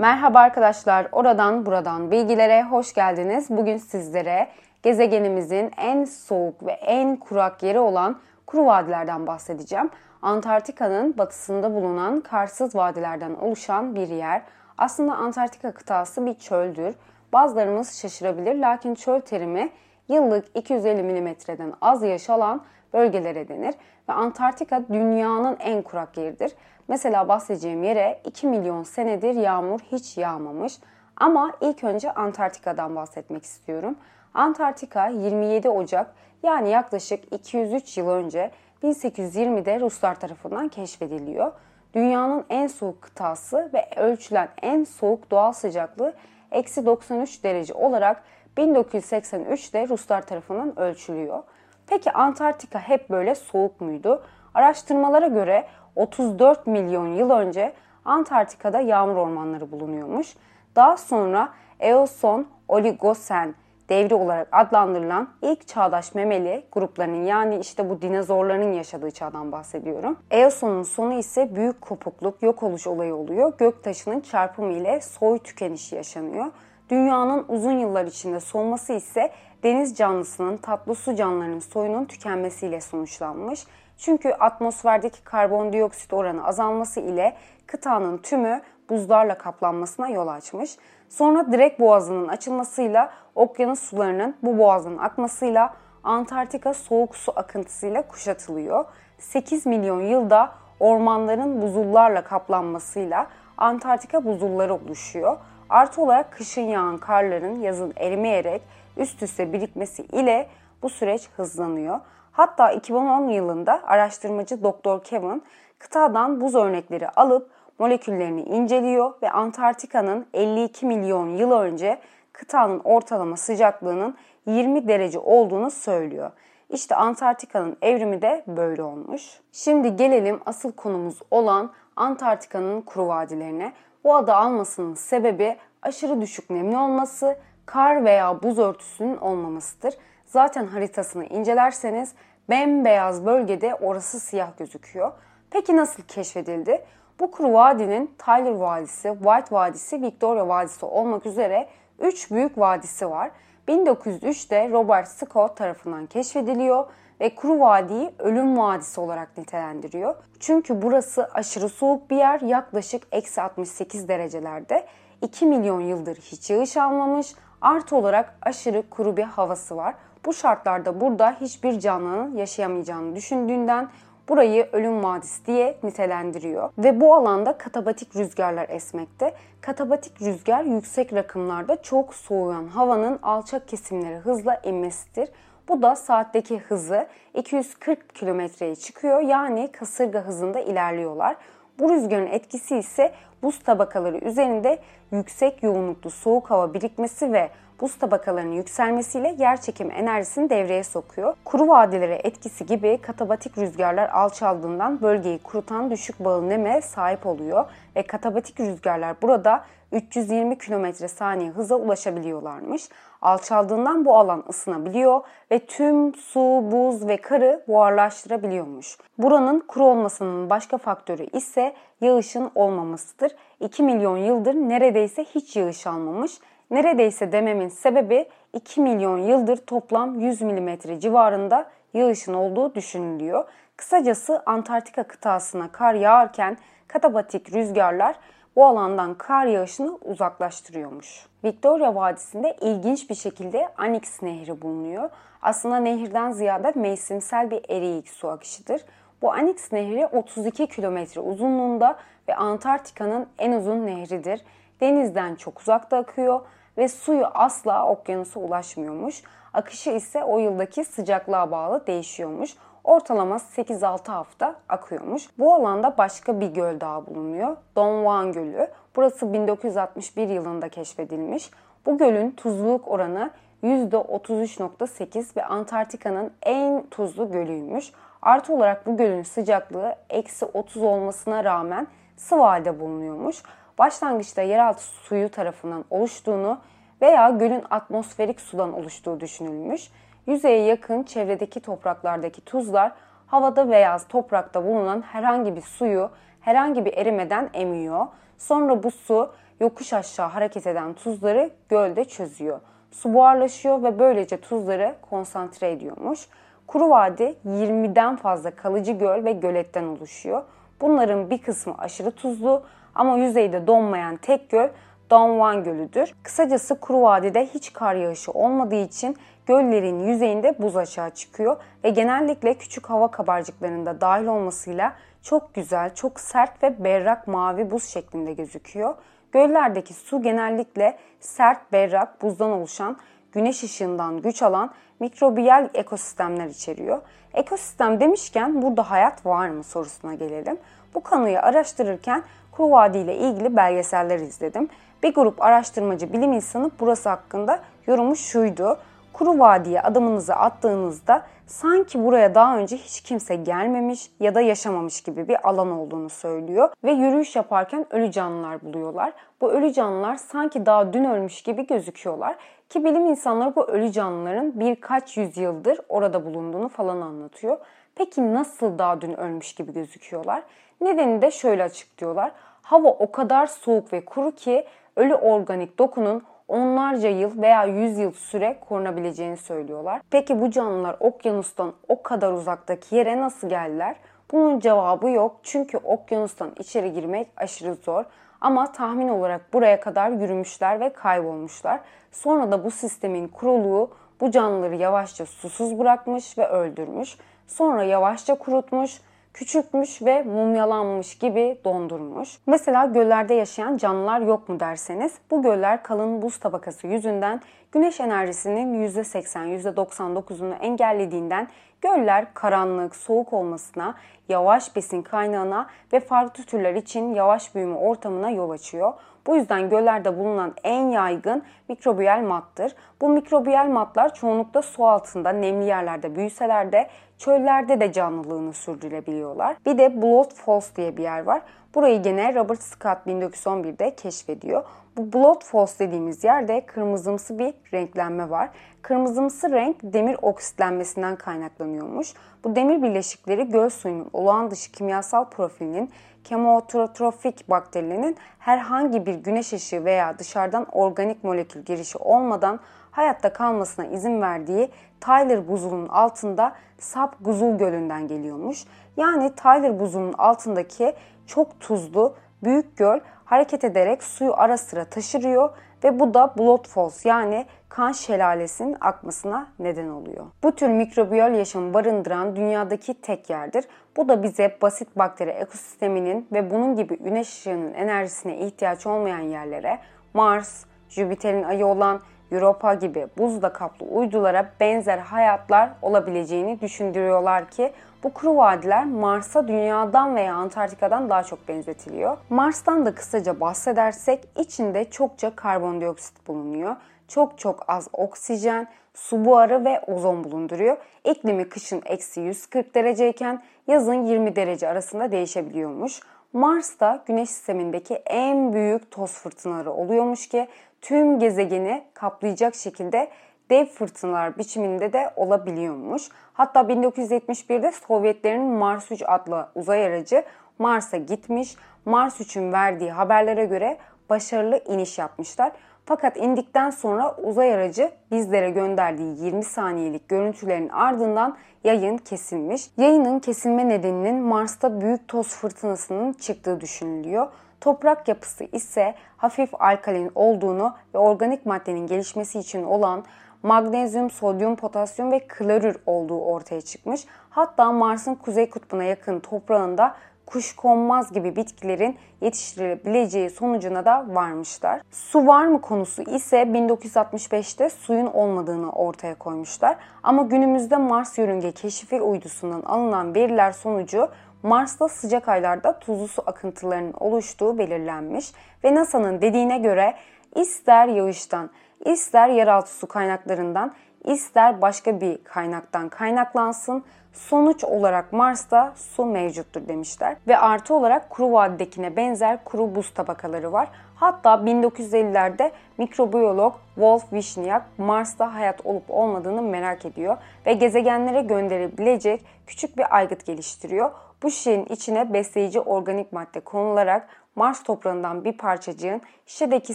Merhaba arkadaşlar, oradan buradan bilgilere hoş geldiniz. Bugün sizlere gezegenimizin en soğuk ve en kurak yeri olan kuru vadilerden bahsedeceğim. Antarktika'nın batısında bulunan karsız vadilerden oluşan bir yer. Aslında Antarktika kıtası bir çöldür. Bazılarımız şaşırabilir lakin çöl terimi yıllık 250 milimetreden az yaş alan bölgelere denir ve Antarktika dünyanın en kurak yeridir. Mesela bahsedeceğim yere 2 milyon senedir yağmur hiç yağmamış. Ama ilk önce Antarktika'dan bahsetmek istiyorum. Antarktika 27 Ocak yani yaklaşık 203 yıl önce 1820'de Ruslar tarafından keşfediliyor. Dünyanın en soğuk kıtası ve ölçülen en soğuk doğal sıcaklığı eksi 93 derece olarak 1983'te Ruslar tarafından ölçülüyor. Peki Antarktika hep böyle soğuk muydu? Araştırmalara göre 34 milyon yıl önce Antarktika'da yağmur ormanları bulunuyormuş. Daha sonra Eoson Oligosen devri olarak adlandırılan ilk çağdaş memeli gruplarının yani işte bu dinozorların yaşadığı çağdan bahsediyorum. Eoson'un sonu ise büyük kopukluk, yok oluş olayı oluyor. Göktaşının çarpımı ile soy tükenişi yaşanıyor. Dünyanın uzun yıllar içinde soğuması ise deniz canlısının tatlı su canlılarının soyunun tükenmesiyle sonuçlanmış. Çünkü atmosferdeki karbondioksit oranı azalması ile kıtanın tümü buzlarla kaplanmasına yol açmış. Sonra direkt boğazının açılmasıyla okyanus sularının bu boğazın akmasıyla Antarktika soğuk su akıntısıyla kuşatılıyor. 8 milyon yılda ormanların buzullarla kaplanmasıyla Antarktika buzulları oluşuyor. Artı olarak kışın yağan karların yazın erimeyerek üst üste birikmesi ile bu süreç hızlanıyor. Hatta 2010 yılında araştırmacı Dr. Kevin kıtadan buz örnekleri alıp moleküllerini inceliyor ve Antarktika'nın 52 milyon yıl önce kıtanın ortalama sıcaklığının 20 derece olduğunu söylüyor. İşte Antarktika'nın evrimi de böyle olmuş. Şimdi gelelim asıl konumuz olan Antarktika'nın kuru vadilerine. Bu adı almasının sebebi aşırı düşük nemli olması, kar veya buz örtüsünün olmamasıdır. Zaten haritasını incelerseniz bembeyaz bölgede orası siyah gözüküyor. Peki nasıl keşfedildi? Bu kuru vadinin Tyler Vadisi, White Vadisi, Victoria Vadisi olmak üzere 3 büyük vadisi var. 1903'te Robert Scott tarafından keşfediliyor ve Kuru Vadi'yi ölüm vadisi olarak nitelendiriyor. Çünkü burası aşırı soğuk bir yer yaklaşık eksi 68 derecelerde. 2 milyon yıldır hiç yağış almamış, artı olarak aşırı kuru bir havası var. Bu şartlarda burada hiçbir canlının yaşayamayacağını düşündüğünden burayı ölüm vadisi diye nitelendiriyor. Ve bu alanda katabatik rüzgarlar esmekte. Katabatik rüzgar yüksek rakımlarda çok soğuyan havanın alçak kesimlere hızla inmesidir. Bu da saatteki hızı 240 kilometreye çıkıyor. Yani kasırga hızında ilerliyorlar. Bu rüzgarın etkisi ise buz tabakaları üzerinde yüksek yoğunluklu soğuk hava birikmesi ve buz tabakalarının yükselmesiyle yer çekimi enerjisini devreye sokuyor. Kuru vadilere etkisi gibi katabatik rüzgarlar alçaldığından bölgeyi kurutan düşük bağıl neme sahip oluyor ve katabatik rüzgarlar burada 320 km saniye hıza ulaşabiliyorlarmış. Alçaldığından bu alan ısınabiliyor ve tüm su, buz ve karı buharlaştırabiliyormuş. Buranın kuru olmasının başka faktörü ise yağışın olmamasıdır. 2 milyon yıldır neredeyse hiç yağış almamış Neredeyse dememin sebebi 2 milyon yıldır toplam 100 mm civarında yağışın olduğu düşünülüyor. Kısacası Antarktika kıtasına kar yağarken katabatik rüzgarlar bu alandan kar yağışını uzaklaştırıyormuş. Victoria Vadisi'nde ilginç bir şekilde Anix Nehri bulunuyor. Aslında nehirden ziyade mevsimsel bir eriyik su akışıdır. Bu Anix Nehri 32 kilometre uzunluğunda ve Antarktika'nın en uzun nehridir. Denizden çok uzakta akıyor ve suyu asla okyanusa ulaşmıyormuş. Akışı ise o yıldaki sıcaklığa bağlı değişiyormuş. Ortalama 8-6 hafta akıyormuş. Bu alanda başka bir göl daha bulunuyor. Don Juan Gölü. Burası 1961 yılında keşfedilmiş. Bu gölün tuzluluk oranı %33.8 ve Antarktika'nın en tuzlu gölüymüş. Artı olarak bu gölün sıcaklığı eksi 30 olmasına rağmen sıvı halde bulunuyormuş başlangıçta yeraltı suyu tarafından oluştuğunu veya gölün atmosferik sudan oluştuğu düşünülmüş. Yüzeye yakın çevredeki topraklardaki tuzlar havada veya toprakta bulunan herhangi bir suyu herhangi bir erimeden emiyor. Sonra bu su yokuş aşağı hareket eden tuzları gölde çözüyor. Su buharlaşıyor ve böylece tuzları konsantre ediyormuş. Kuru Vadi 20'den fazla kalıcı göl ve göletten oluşuyor. Bunların bir kısmı aşırı tuzlu ama yüzeyde donmayan tek göl Don Juan Gölü'dür. Kısacası Kuru Vadi'de hiç kar yağışı olmadığı için göllerin yüzeyinde buz aşağı çıkıyor ve genellikle küçük hava kabarcıklarında dahil olmasıyla çok güzel, çok sert ve berrak mavi buz şeklinde gözüküyor. Göllerdeki su genellikle sert, berrak, buzdan oluşan, güneş ışığından güç alan mikrobiyal ekosistemler içeriyor. Ekosistem demişken burada hayat var mı sorusuna gelelim. Bu konuyu araştırırken Kuru Vadi ile ilgili belgeseller izledim. Bir grup araştırmacı bilim insanı burası hakkında yorumu şuydu. Kuru Vadi'ye adımınızı attığınızda sanki buraya daha önce hiç kimse gelmemiş ya da yaşamamış gibi bir alan olduğunu söylüyor ve yürüyüş yaparken ölü canlılar buluyorlar. Bu ölü canlılar sanki daha dün ölmüş gibi gözüküyorlar ki bilim insanları bu ölü canlıların birkaç yüzyıldır orada bulunduğunu falan anlatıyor. Peki nasıl daha dün ölmüş gibi gözüküyorlar? Nedeni de şöyle açıklıyorlar. Hava o kadar soğuk ve kuru ki ölü organik dokunun onlarca yıl veya yüz yıl süre korunabileceğini söylüyorlar. Peki bu canlılar okyanustan o kadar uzaktaki yere nasıl geldiler? Bunun cevabı yok çünkü okyanustan içeri girmek aşırı zor. Ama tahmin olarak buraya kadar yürümüşler ve kaybolmuşlar. Sonra da bu sistemin kuruluğu bu canlıları yavaşça susuz bırakmış ve öldürmüş. Sonra yavaşça kurutmuş küçükmüş ve mumyalanmış gibi dondurmuş. Mesela göllerde yaşayan canlılar yok mu derseniz bu göller kalın buz tabakası yüzünden güneş enerjisinin %80 %99'unu engellediğinden göller karanlık, soğuk olmasına, yavaş besin kaynağına ve farklı türler için yavaş büyüme ortamına yol açıyor. Bu yüzden göllerde bulunan en yaygın mikrobiyal mattır. Bu mikrobiyal matlar çoğunlukla su altında nemli yerlerde büyüseler de çöllerde de canlılığını sürdürebiliyorlar. Bir de Blood Falls diye bir yer var. Burayı gene Robert Scott 1911'de keşfediyor. Bu Blood Falls dediğimiz yerde kırmızımsı bir renklenme var. Kırmızımsı renk demir oksitlenmesinden kaynaklanıyormuş. Bu demir bileşikleri göl suyunun olağan dışı kimyasal profilinin kemotrofik bakterilerinin herhangi bir güneş ışığı veya dışarıdan organik molekül girişi olmadan hayatta kalmasına izin verdiği Tyler buzulunun altında Sap Guzul Gölü'nden geliyormuş. Yani Tyler buzulunun altındaki çok tuzlu büyük göl hareket ederek suyu ara sıra taşırıyor ve bu da Blood Falls yani kan şelalesinin akmasına neden oluyor. Bu tür mikrobiyal yaşamı barındıran dünyadaki tek yerdir. Bu da bize basit bakteri ekosisteminin ve bunun gibi güneş ışığının enerjisine ihtiyaç olmayan yerlere Mars, Jüpiter'in ayı olan Europa gibi buzla kaplı uydulara benzer hayatlar olabileceğini düşündürüyorlar ki bu kuru vadiler Mars'a Dünya'dan veya Antarktika'dan daha çok benzetiliyor. Mars'tan da kısaca bahsedersek içinde çokça karbondioksit bulunuyor. Çok çok az oksijen, su buharı ve ozon bulunduruyor. İklimi kışın eksi 140 dereceyken yazın 20 derece arasında değişebiliyormuş. Mars'ta güneş sistemindeki en büyük toz fırtınaları oluyormuş ki tüm gezegeni kaplayacak şekilde dev fırtınalar biçiminde de olabiliyormuş. Hatta 1971'de Sovyetlerin Mars 3 adlı uzay aracı Mars'a gitmiş. Mars 3'ün verdiği haberlere göre başarılı iniş yapmışlar. Fakat indikten sonra uzay aracı bizlere gönderdiği 20 saniyelik görüntülerin ardından yayın kesilmiş. Yayının kesilme nedeninin Mars'ta büyük toz fırtınasının çıktığı düşünülüyor. Toprak yapısı ise hafif alkalin olduğunu ve organik maddenin gelişmesi için olan magnezyum, sodyum, potasyum ve klorür olduğu ortaya çıkmış. Hatta Mars'ın kuzey kutbuna yakın toprağında kuşkonmaz gibi bitkilerin yetiştirilebileceği sonucuna da varmışlar. Su var mı konusu ise 1965'te suyun olmadığını ortaya koymuşlar. Ama günümüzde Mars yörünge keşifi uydusundan alınan veriler sonucu Mars'ta sıcak aylarda tuzlu su akıntılarının oluştuğu belirlenmiş ve NASA'nın dediğine göre ister yağıştan, ister yeraltı su kaynaklarından, ister başka bir kaynaktan kaynaklansın sonuç olarak Mars'ta su mevcuttur demişler. Ve artı olarak kuru vadidekine benzer kuru buz tabakaları var. Hatta 1950'lerde mikrobiyolog Wolf Wishniak Mars'ta hayat olup olmadığını merak ediyor ve gezegenlere gönderebilecek küçük bir aygıt geliştiriyor. Bu şişenin içine besleyici organik madde konularak Mars toprağından bir parçacığın şişedeki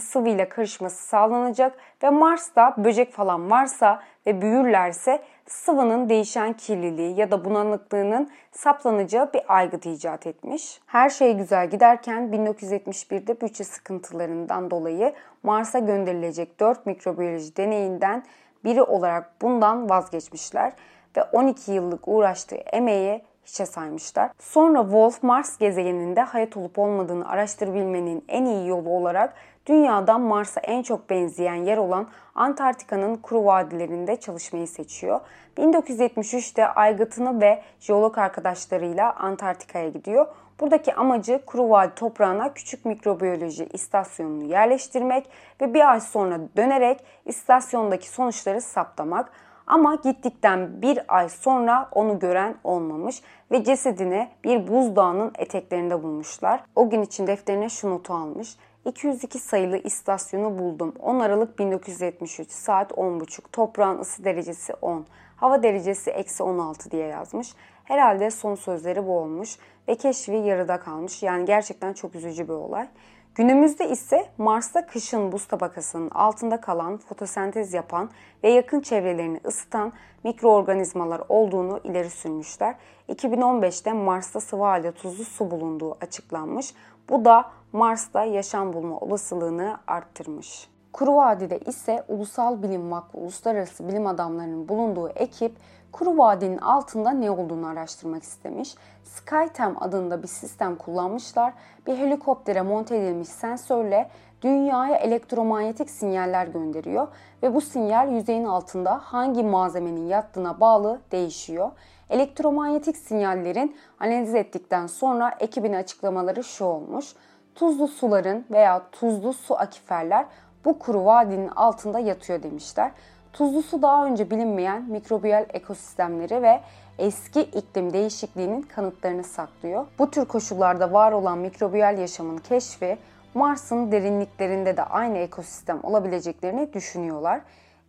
sıvıyla karışması sağlanacak ve Mars'ta böcek falan varsa ve büyürlerse sıvının değişen kirliliği ya da bulanıklığının saplanacağı bir aygıt icat etmiş. Her şey güzel giderken 1971'de bütçe sıkıntılarından dolayı Mars'a gönderilecek 4 mikrobiyoloji deneyinden biri olarak bundan vazgeçmişler ve 12 yıllık uğraştığı emeği hiçe saymışlar. Sonra Wolf Mars gezegeninde hayat olup olmadığını araştırabilmenin en iyi yolu olarak Dünya'dan Mars'a en çok benzeyen yer olan Antarktika'nın kuru vadilerinde çalışmayı seçiyor. 1973'te aygıtını ve jeolog arkadaşlarıyla Antarktika'ya gidiyor. Buradaki amacı kuru vadi toprağına küçük mikrobiyoloji istasyonunu yerleştirmek ve bir ay sonra dönerek istasyondaki sonuçları saptamak. Ama gittikten bir ay sonra onu gören olmamış ve cesedini bir buzdağının eteklerinde bulmuşlar. O gün için defterine şu notu almış. 202 sayılı istasyonu buldum. 10 Aralık 1973 saat 10.30 toprağın ısı derecesi 10 hava derecesi eksi 16 diye yazmış. Herhalde son sözleri bu olmuş ve keşfi yarıda kalmış. Yani gerçekten çok üzücü bir olay. Günümüzde ise Mars'ta kışın buz tabakasının altında kalan, fotosentez yapan ve yakın çevrelerini ısıtan mikroorganizmalar olduğunu ileri sürmüşler. 2015'te Mars'ta sıvı halde tuzlu su bulunduğu açıklanmış. Bu da Mars'ta yaşam bulma olasılığını arttırmış. Kuru Vadi'de ise Ulusal Bilim Vakfı uluslararası bilim adamlarının bulunduğu ekip Kuru Vadi'nin altında ne olduğunu araştırmak istemiş. SkyTem adında bir sistem kullanmışlar. Bir helikoptere monte edilmiş sensörle dünyaya elektromanyetik sinyaller gönderiyor ve bu sinyal yüzeyin altında hangi malzemenin yattığına bağlı değişiyor. Elektromanyetik sinyallerin analiz ettikten sonra ekibin açıklamaları şu olmuş. Tuzlu suların veya tuzlu su akiferler bu kuru vadinin altında yatıyor demişler. Tuzlu su daha önce bilinmeyen mikrobiyal ekosistemleri ve eski iklim değişikliğinin kanıtlarını saklıyor. Bu tür koşullarda var olan mikrobiyal yaşamın keşfi Mars'ın derinliklerinde de aynı ekosistem olabileceklerini düşünüyorlar.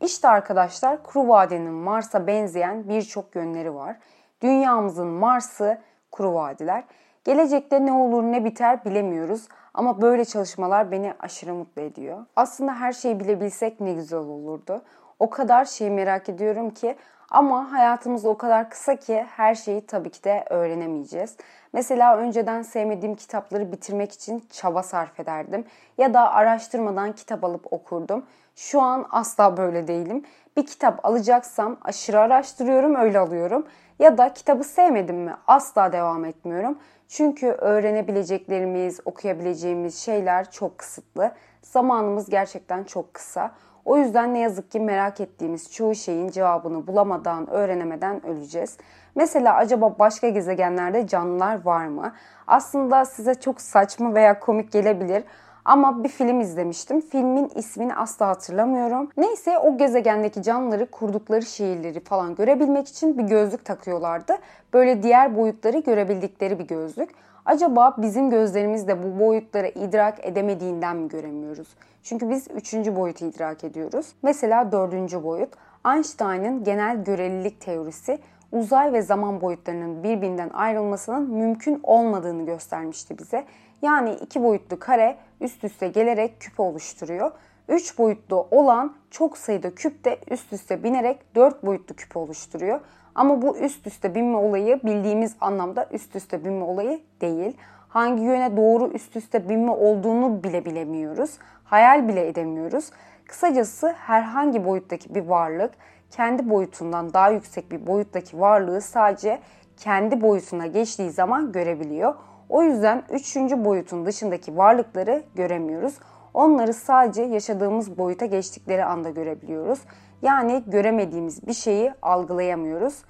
İşte arkadaşlar Kuru Vadi'nin Mars'a benzeyen birçok yönleri var. Dünyamızın Mars'ı Kuru Vadiler. Gelecekte ne olur ne biter bilemiyoruz ama böyle çalışmalar beni aşırı mutlu ediyor. Aslında her şeyi bilebilsek ne güzel olurdu. O kadar şey merak ediyorum ki ama hayatımız o kadar kısa ki her şeyi tabii ki de öğrenemeyeceğiz. Mesela önceden sevmediğim kitapları bitirmek için çaba sarf ederdim ya da araştırmadan kitap alıp okurdum. Şu an asla böyle değilim. Bir kitap alacaksam aşırı araştırıyorum, öyle alıyorum. Ya da kitabı sevmedim mi asla devam etmiyorum. Çünkü öğrenebileceklerimiz, okuyabileceğimiz şeyler çok kısıtlı. Zamanımız gerçekten çok kısa. O yüzden ne yazık ki merak ettiğimiz çoğu şeyin cevabını bulamadan, öğrenemeden öleceğiz. Mesela acaba başka gezegenlerde canlılar var mı? Aslında size çok saçma veya komik gelebilir ama bir film izlemiştim. Filmin ismini asla hatırlamıyorum. Neyse o gezegendeki canlıları kurdukları şehirleri falan görebilmek için bir gözlük takıyorlardı. Böyle diğer boyutları görebildikleri bir gözlük. Acaba bizim gözlerimiz de bu boyutları idrak edemediğinden mi göremiyoruz? Çünkü biz üçüncü boyutu idrak ediyoruz. Mesela dördüncü boyut. Einstein'ın genel görelilik teorisi uzay ve zaman boyutlarının birbirinden ayrılmasının mümkün olmadığını göstermişti bize. Yani iki boyutlu kare üst üste gelerek küp oluşturuyor. 3 boyutlu olan çok sayıda küp de üst üste binerek 4 boyutlu küp oluşturuyor. Ama bu üst üste binme olayı bildiğimiz anlamda üst üste binme olayı değil. Hangi yöne doğru üst üste binme olduğunu bile bilemiyoruz. Hayal bile edemiyoruz. Kısacası herhangi boyuttaki bir varlık kendi boyutundan daha yüksek bir boyuttaki varlığı sadece kendi boyutuna geçtiği zaman görebiliyor. O yüzden üçüncü boyutun dışındaki varlıkları göremiyoruz. Onları sadece yaşadığımız boyuta geçtikleri anda görebiliyoruz. Yani göremediğimiz bir şeyi algılayamıyoruz.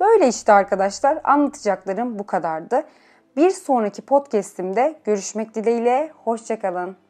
Böyle işte arkadaşlar anlatacaklarım bu kadardı. Bir sonraki podcast'imde görüşmek dileğiyle hoşçakalın.